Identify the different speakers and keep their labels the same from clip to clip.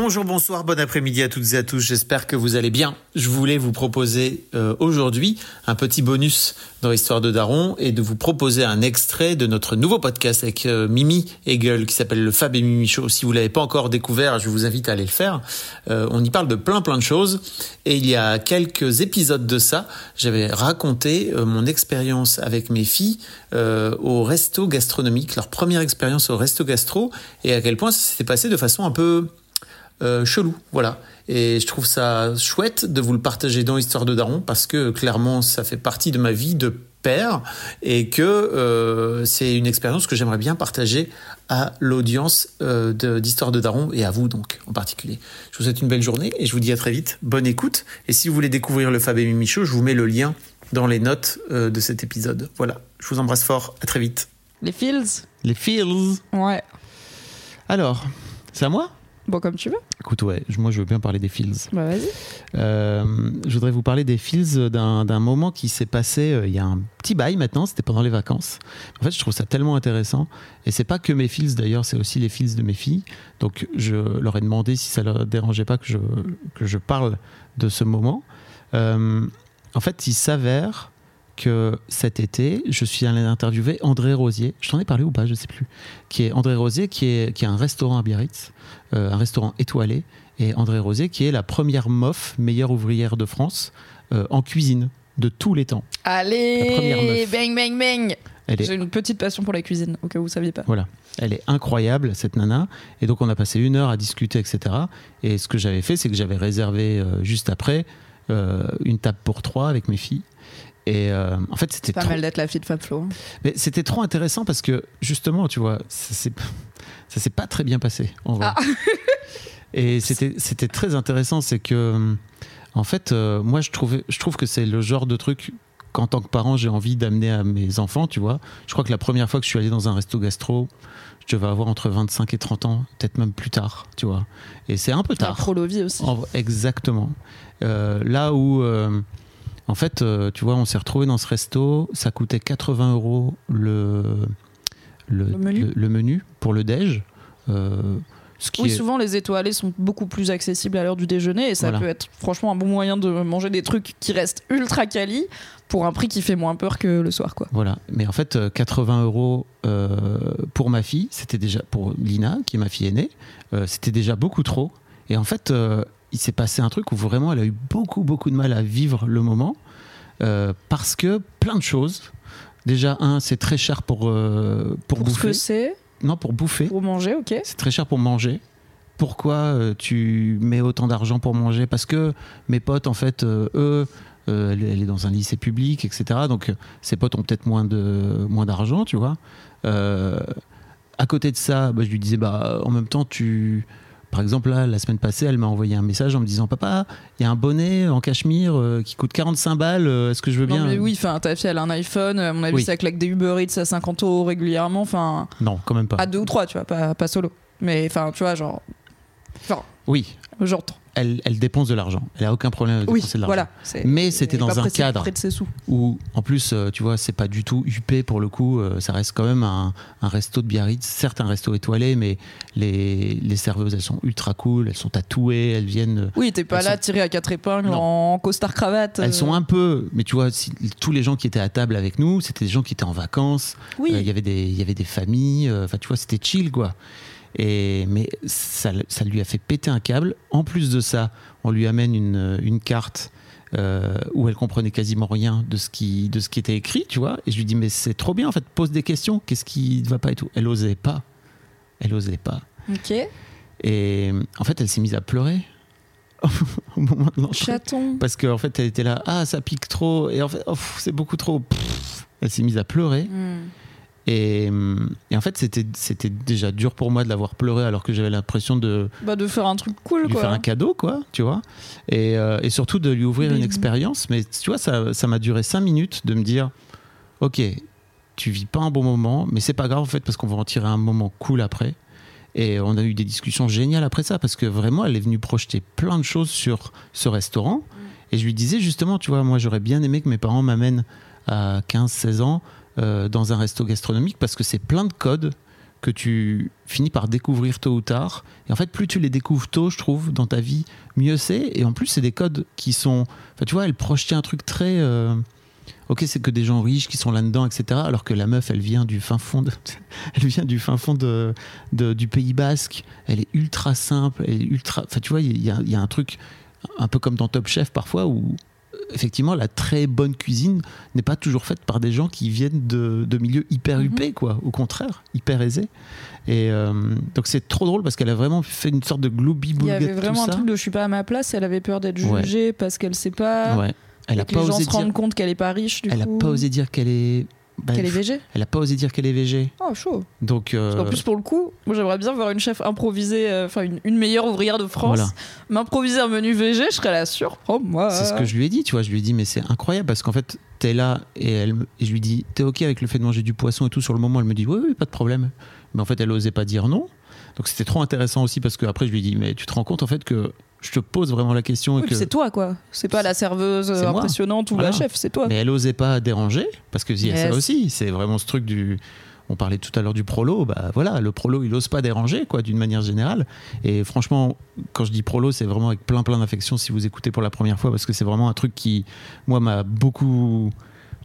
Speaker 1: Bonjour, bonsoir, bon après-midi à toutes et à tous. J'espère que vous allez bien. Je voulais vous proposer euh, aujourd'hui un petit bonus dans l'histoire de Daron et de vous proposer un extrait de notre nouveau podcast avec euh, Mimi Hegel qui s'appelle le Fab et Mimi Show. Si vous l'avez pas encore découvert, je vous invite à aller le faire. Euh, on y parle de plein plein de choses et il y a quelques épisodes de ça, j'avais raconté mon expérience avec mes filles au resto gastronomique, leur première expérience au resto gastro et à quel point ça s'était passé de façon un peu euh, chelou, voilà. Et je trouve ça chouette de vous le partager dans Histoire de Daron parce que clairement ça fait partie de ma vie de père et que euh, c'est une expérience que j'aimerais bien partager à l'audience euh, d'Histoire de, Daron et à vous donc en particulier. Je vous souhaite une belle journée et je vous dis à très vite. Bonne écoute. Et si vous voulez découvrir le Fab et Mimi je vous mets le lien dans les notes de cet épisode. Voilà. Je vous embrasse fort. À très vite.
Speaker 2: Les Fields
Speaker 1: Les Fields
Speaker 2: Ouais.
Speaker 1: Alors, c'est à moi?
Speaker 2: Bon, comme tu veux.
Speaker 1: Écoute, ouais, moi je veux bien parler des Fields.
Speaker 2: Bah, vas-y.
Speaker 1: Euh, je voudrais vous parler des Fields d'un moment qui s'est passé euh, il y a un petit bail maintenant, c'était pendant les vacances. En fait, je trouve ça tellement intéressant. Et c'est pas que mes Fields d'ailleurs, c'est aussi les Fields de mes filles. Donc je leur ai demandé si ça leur dérangeait pas que je, que je parle de ce moment. Euh, en fait, il s'avère que cet été, je suis allé interviewer André Rosier. Je t'en ai parlé ou pas, je ne sais plus. Qui est André Rosier, qui est, qui a un restaurant à Biarritz, euh, un restaurant étoilé. Et André Rosier, qui est la première MOF, meilleure ouvrière de France, euh, en cuisine de tous les temps.
Speaker 2: Allez, bang, bang, bang J'ai une petite passion pour la cuisine, au cas où vous ne saviez pas.
Speaker 1: Voilà. Elle est incroyable, cette nana. Et donc, on a passé une heure à discuter, etc. Et ce que j'avais fait, c'est que j'avais réservé euh, juste après une table pour trois avec mes filles. Et euh, en fait, c'était
Speaker 2: pas mal d'être la fille de Fab Flo. Hein.
Speaker 1: Mais c'était trop intéressant parce que justement, tu vois, ça s'est pas très bien passé en vrai. Ah. Et c'était très intéressant, c'est que en fait, euh, moi je trouve je trouve que c'est le genre de truc qu'en tant que parent j'ai envie d'amener à mes enfants, tu vois. Je crois que la première fois que je suis allé dans un resto gastro, je devais avoir entre 25 et 30 ans, peut-être même plus tard, tu vois. Et c'est un peu tard.
Speaker 2: La vie aussi.
Speaker 1: exactement. Euh, là où en fait, euh, tu vois, on s'est retrouvé dans ce resto, ça coûtait 80 euros le, le, menu. pour le déj.
Speaker 2: Euh, oui, souvent les étoilés sont beaucoup plus accessibles à l'heure du déjeuner et ça peut être franchement un bon moyen de manger des trucs qui restent ultra quali pour un prix qui fait moins peur que le soir. Quoi.
Speaker 1: Voilà, mais en fait, 80 euh, euros pour ma fille, c'était déjà pour Lina, qui est ma fille aînée, c'était déjà beaucoup trop. Et en fait, il s'est passé un truc où vraiment elle a eu beaucoup, beaucoup de mal à vivre le moment euh, parce que plein de choses. Déjà, un, c'est très cher pour, euh, pour, bouffer.
Speaker 2: C'est
Speaker 1: Non, pour bouffer.
Speaker 2: Pour manger, ok.
Speaker 1: C'est très cher pour manger. Pourquoi euh, tu mets autant d'argent pour manger? Parce que mes potes, en fait, eux, elle, est dans un lycée public, etc. Donc, ses potes ont peut-être moins de moins d'argent, tu vois. à côté de ça, bah, je lui disais, bah, en même temps, tu par exemple, là, la semaine passée, elle m'a envoyé un message en me disant Papa, il y a un bonnet en cachemire euh, qui coûte 45 balles, euh, est-ce que je veux bien
Speaker 2: Oui, enfin, ta fille, elle a un iPhone, à mon avis, ça claque des Uber Eats à 50 euros régulièrement. Enfin,
Speaker 1: non, quand même pas.
Speaker 2: À deux ou trois, tu vois, pas, pas solo. Mais enfin, tu vois, genre. Enfin,
Speaker 1: oui.
Speaker 2: Genre
Speaker 1: elle, dépense de l'argent. Elle a aucun problème avec dépenser de l'argent.
Speaker 2: Voilà,
Speaker 1: Mais c'était dans un cadre
Speaker 2: de ses sous.
Speaker 1: où, en plus, euh, tu vois, c'est pas du tout huppé pour le coup. Euh, ça reste quand même un, resto de Biarritz. Certes, un resto étoilé, mais les, serveuses, elles sont ultra cool. Elles sont tatouées. Elles viennent. Euh,
Speaker 2: oui, t'es pas là tiré à quatre épingles en costard cravate.
Speaker 1: Elles sont un peu. Mais tu vois, tous les gens qui étaient à table avec nous, c'était des gens qui étaient en vacances.
Speaker 2: Oui.
Speaker 1: Il y avait des, il y avait des familles. Enfin, tu vois, c'était chill, quoi. Et, mais ça, ça, lui a fait péter un câble. En plus de ça, on lui amène une, une carte euh, où elle comprenait quasiment rien de ce, qui, de ce qui était écrit, tu vois. Et je lui dis, mais c'est trop bien, en fait, pose des questions, qu'est-ce qui ne va pas et tout. Elle osait pas. Elle osait pas.
Speaker 2: Ok.
Speaker 1: Et en fait, elle s'est mise à pleurer. au moment de
Speaker 2: Chaton.
Speaker 1: Parce qu'en fait, elle était là, ah, ça pique trop. Et en fait, oh, c'est beaucoup trop. Elle s'est mise à pleurer. Hmm. Et, en fait, c'était, déjà dur pour moi de l'avoir pleuré alors que j'avais l'impression de.
Speaker 2: Bah, de faire un truc cool,
Speaker 1: lui faire un cadeau, quoi, tu vois. Et, euh, et surtout de lui ouvrir une expérience. Mais tu vois, ça, ça m'a duré cinq minutes de me dire Ok, tu vis pas un bon moment, mais c'est pas grave en fait, parce qu'on va en tirer un moment cool après. Et on a eu des discussions géniales après ça, parce que vraiment, elle est venue projeter plein de choses sur ce restaurant. Et je lui disais justement, tu vois, moi j'aurais bien aimé que mes parents m'amènent à 15-16 ans euh, dans un resto gastronomique parce que c'est plein de codes que tu finis par découvrir tôt ou tard. Et en fait, plus tu les découvres tôt, je trouve, dans ta vie, mieux c'est. Et en plus, c'est des codes qui sont. Enfin, tu vois, elle projetait un truc très. Euh, ok, c'est que des gens riches qui sont là-dedans, etc. Alors que la meuf, elle vient du fin fond, elle vient du fin fond de, du Pays Basque. Elle est ultra simple, ultra. Enfin, tu vois, il y a, un truc un peu comme dans Top Chef parfois où effectivement, la très bonne cuisine n'est pas toujours faite par des gens qui viennent de, milieux hyper mhm. huppés, quoi. Au contraire, hyper aisés. Et euh, donc c'est trop drôle parce qu'elle a vraiment fait une sorte de gloobie
Speaker 2: Il y avait vraiment un truc de je suis pas à ma place. Elle avait peur d'être jugée parce qu'elle sait pas.
Speaker 1: Ouais. Elle a
Speaker 2: pas les gens se rendent compte qu'elle est pas riche. Du
Speaker 1: elle
Speaker 2: a
Speaker 1: pas osé dire qu'elle est
Speaker 2: bah, qu'elle est végé
Speaker 1: Elle a pas osé dire qu'elle est végé.
Speaker 2: Oh, chaud.
Speaker 1: Donc, euh...
Speaker 2: En plus, pour le coup, moi j'aimerais bien voir une chef improviser, euh, enfin une, meilleure ouvrière de France, m'improviser un menu végé, je serais là surprends-moi.
Speaker 1: C'est ce que je lui ai dit, tu vois. Je lui ai dit, mais c'est incroyable parce qu'en fait, t'es là et, elle, et je lui dis, t'es OK avec le fait de manger du poisson et tout sur le moment? Elle me dit, oui, oui, pas de problème. Mais en fait, elle osait pas dire non. Donc c'était trop intéressant aussi parce qu'après, je lui ai dit, mais tu te rends compte en fait que je te pose vraiment la question.
Speaker 2: que... c'est toi, quoi. C'est pas la serveuse impressionnante ou la chef, c'est toi.
Speaker 1: Mais elle osait pas déranger, parce que y a ça aussi. C'est vraiment ce truc du. On parlait tout à l'heure du prolo, bah voilà, le prolo il ose pas déranger quoi, d'une manière générale. Et franchement, quand je dis prolo, c'est vraiment avec plein plein d'affection si vous écoutez pour la première fois, parce que c'est vraiment un truc qui, moi, m'a beaucoup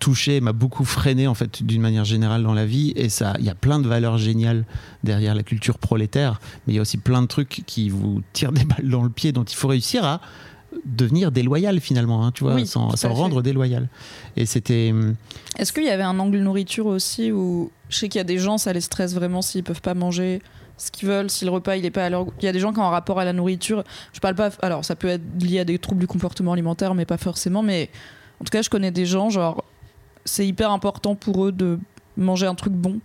Speaker 1: touché, m'a beaucoup freiné en fait d'une manière générale dans la vie. Et ça, il y a plein de valeurs géniales derrière la culture prolétaire, mais il y a aussi plein de trucs qui vous tirent des balles dans le pied, dont il faut réussir à devenir déloyal finalement, hein, tu vois, sans, rendre déloyal. Et c'était. Hum,
Speaker 2: Est-ce qu'il y avait un angle nourriture aussi où je sais qu'il y a des gens, ça les stresse vraiment s'ils peuvent pas manger ce qu'ils veulent, si le repas il est pas à leur Il y a des gens qui ont un rapport à la nourriture. Je parle pas. Alors ça peut être lié à des troubles du comportement alimentaire, mais pas forcément. Mais en tout cas, je connais des gens, genre c'est hyper important pour eux de manger un truc bon.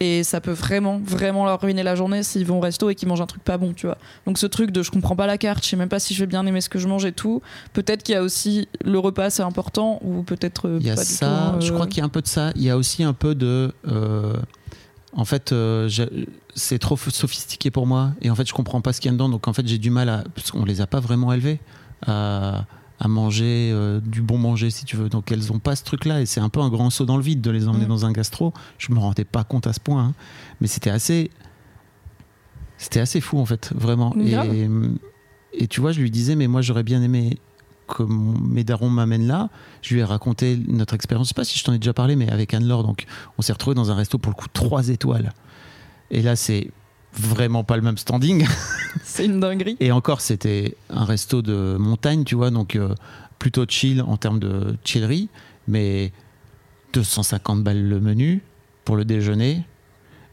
Speaker 2: Et ça peut vraiment, vraiment leur ruiner la journée s'ils vont au resto et qu'ils mangent un truc pas bon, tu vois. Donc ce truc de je comprends pas la carte, je sais même pas si je vais bien aimer ce que je mange et tout. Peut-être qu'il y a aussi le repas, c'est important, ou peut-être
Speaker 1: euh, Il y a ça, je crois euh, qu'il y a un peu de ça. Il y a aussi un peu de. Euh, en fait, c'est trop sophistiqué pour moi. Et en fait, je comprends pas ce qu'il y a dedans. Donc en fait, j'ai du mal à. Parce qu'on les a pas vraiment élevés. À manger euh, du bon manger si tu veux. Donc elles ont pas ce truc là et c'est un peu un grand saut dans le vide de les emmener mm. dans un gastro. Je me rendais pas compte à ce point hein. mais c'était assez c'était assez fou en fait vraiment. Et, et, tu vois je lui disais mais moi j'aurais bien aimé que mes darons m'amènent là. Je lui ai raconté notre expérience. Je sais pas si je t'en ai déjà parlé mais avec Anne-Laure donc on s'est retrouvé dans un resto pour le coup trois étoiles. Et là c'est vraiment pas le même standing.
Speaker 2: C'est une dinguerie.
Speaker 1: Et encore, c'était un resto de montagne, tu vois, donc euh, plutôt chill en termes de chillerie, mais 250 balles le menu pour le déjeuner.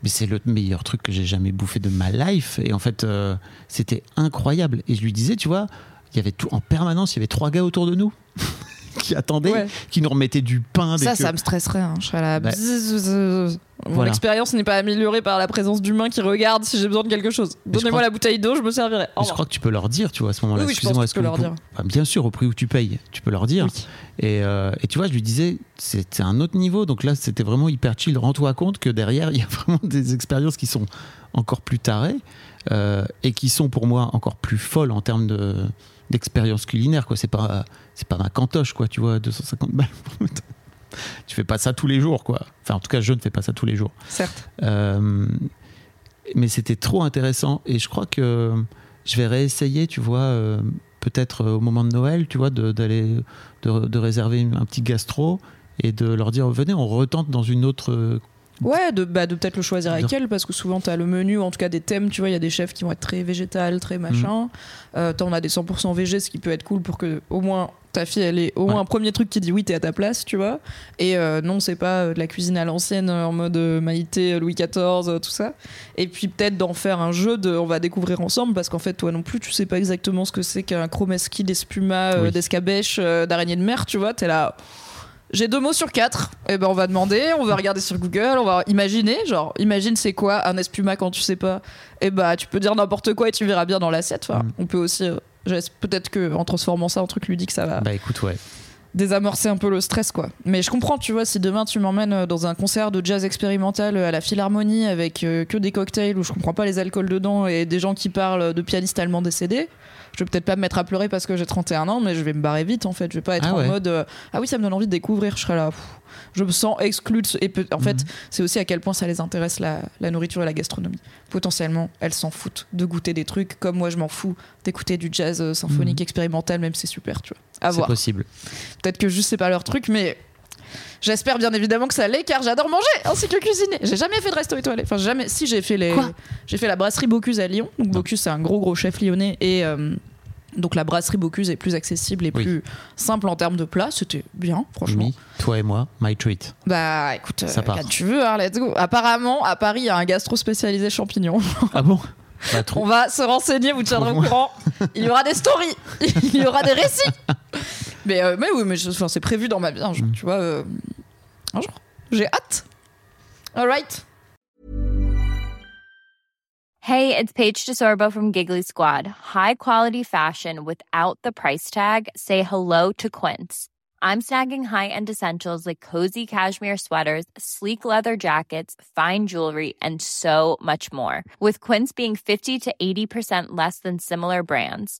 Speaker 1: Mais c'est le meilleur truc que j'ai jamais bouffé de ma life. Et en fait, euh, c'était incroyable. Et je lui disais, tu vois, il y avait tout en permanence, il y avait trois gars autour de nous. qui attendaient, qui nous remettaient du pain.
Speaker 2: Ça, ça me stresserait. Hein. Je serais là. Bah, mon expérience n'est pas améliorée par la présence d'humains qui regardent si j'ai besoin de quelque chose. Donnez-moi la bouteille d'eau, je me servirai.
Speaker 1: je crois que tu peux leur dire, tu vois, à ce moment-là. Excusez-moi, est-ce que, leur dire Bien sûr, au prix où tu payes, tu peux leur dire. Et, euh, et, tu vois, je lui disais, c'était un autre niveau. Donc là, c'était vraiment hyper chill. Rends-toi compte que derrière, il y a vraiment des expériences qui sont encore plus tarées euh, et qui sont pour moi encore plus folles en termes de d'expérience culinaire quoi. C'est pas c'est pas ma cantoche quoi tu vois 250 balles tu fais pas ça tous les jours quoi. Enfin en tout cas je ne fais pas ça tous les jours.
Speaker 2: Certes.
Speaker 1: Euh, mais c'était trop intéressant et je crois que je vais réessayer tu vois euh, peut-être au moment de Noël tu vois d'aller de, de, réserver un petit gastro et de leur dire venez on retente dans une autre
Speaker 2: Ouais, de, bah, de peut-être le choisir avec elle, parce que souvent tu as le menu, ou en tout cas des thèmes, tu vois, il y a des chefs qui vont être très végétal, très machin. Mm. Euh, T'en as des 100% végé, ce qui peut être cool pour que au moins ta fille, elle ait au moins un premier truc qui dit oui, t'es à ta place, tu vois. Et euh, non, c'est pas euh, de la cuisine à l'ancienne en mode euh, Maïté, Louis XIV, tout ça. Et puis peut-être d'en faire un jeu de on va découvrir ensemble, parce qu'en fait, toi non plus, tu sais pas exactement ce que c'est qu'un chromeski, d'espuma, d'escabèche, d'araignée de mer, tu vois. T'es là j'ai deux mots sur quatre. Et ben on va demander, on va regarder sur Google, on va imaginer, genre imagine c'est quoi un espuma quand tu sais pas. Et bah tu peux dire n'importe quoi et tu verras bien dans l'assiette. Enfin,
Speaker 1: Mm.
Speaker 2: On peut aussi, euh, peut-être que en transformant ça en truc ludique, ça va
Speaker 1: Bah écoute, ouais.
Speaker 2: désamorcer un peu le stress quoi. Mais je comprends, tu vois, si demain tu m'emmènes euh, dans un concert de jazz expérimental euh, à la Philharmonie avec euh, que des cocktails où je comprends pas les alcools dedans et des gens qui parlent de pianistes allemands décédés, je vais peut-être pas me mettre à pleurer parce que j'ai 31 ans, mais je vais me barrer vite en fait. Je vais pas être
Speaker 1: Ah
Speaker 2: en mode euh, ah oui, ça me donne envie de découvrir. Je serai là, pff, je me sens exclue. de ce- Et en fait,
Speaker 1: Mhm.
Speaker 2: c'est aussi à quel point ça les intéresse la, la nourriture et la gastronomie. Potentiellement, elles s'en foutent de goûter des trucs comme moi je m'en fous d'écouter du jazz euh, symphonique
Speaker 1: Mhm.
Speaker 2: expérimental, même si c'est super, tu vois. À
Speaker 1: C'est possible.
Speaker 2: Peut-être que juste c'est pas leur truc, mais j'espère bien évidemment que ça l'est car j'adore manger ainsi que cuisiner. J'ai jamais fait de resto étoilé. Enfin, jamais. Si j'ai fait les. J'ai fait la brasserie Bocuse à Lyon. Donc Bocuse c'est un gros gros chef lyonnais et euh, donc la brasserie Bocuse est plus accessible et
Speaker 1: Oui.
Speaker 2: plus simple en termes de plats. C'était bien, franchement.
Speaker 1: Toi et moi, my treat.
Speaker 2: Bah écoute,
Speaker 1: Ça
Speaker 2: euh,
Speaker 1: part.
Speaker 2: quand tu veux, hein, let's go. Apparemment, à Paris, il y a un gastro spécialisé champignons.
Speaker 1: Ah bon Bah.
Speaker 2: On va se renseigner, vous tiendrez au courant. Il y aura des stories, il y aura des récits. Mais, euh, mais oui, mais je- enfin, c'est prévu dans ma vie. un jour,
Speaker 1: Mm.
Speaker 2: Tu vois, euh, un jour. J'ai hâte. All right.
Speaker 3: Hey, it's Paige DeSorbo from Giggly Squad. High quality fashion without the price tag. Say hello to Quince. I'm snagging high-end essentials like cozy cashmere sweaters, sleek leather jackets, fine jewelry, and so much more. With Quince being 50 to 80% less than similar brands.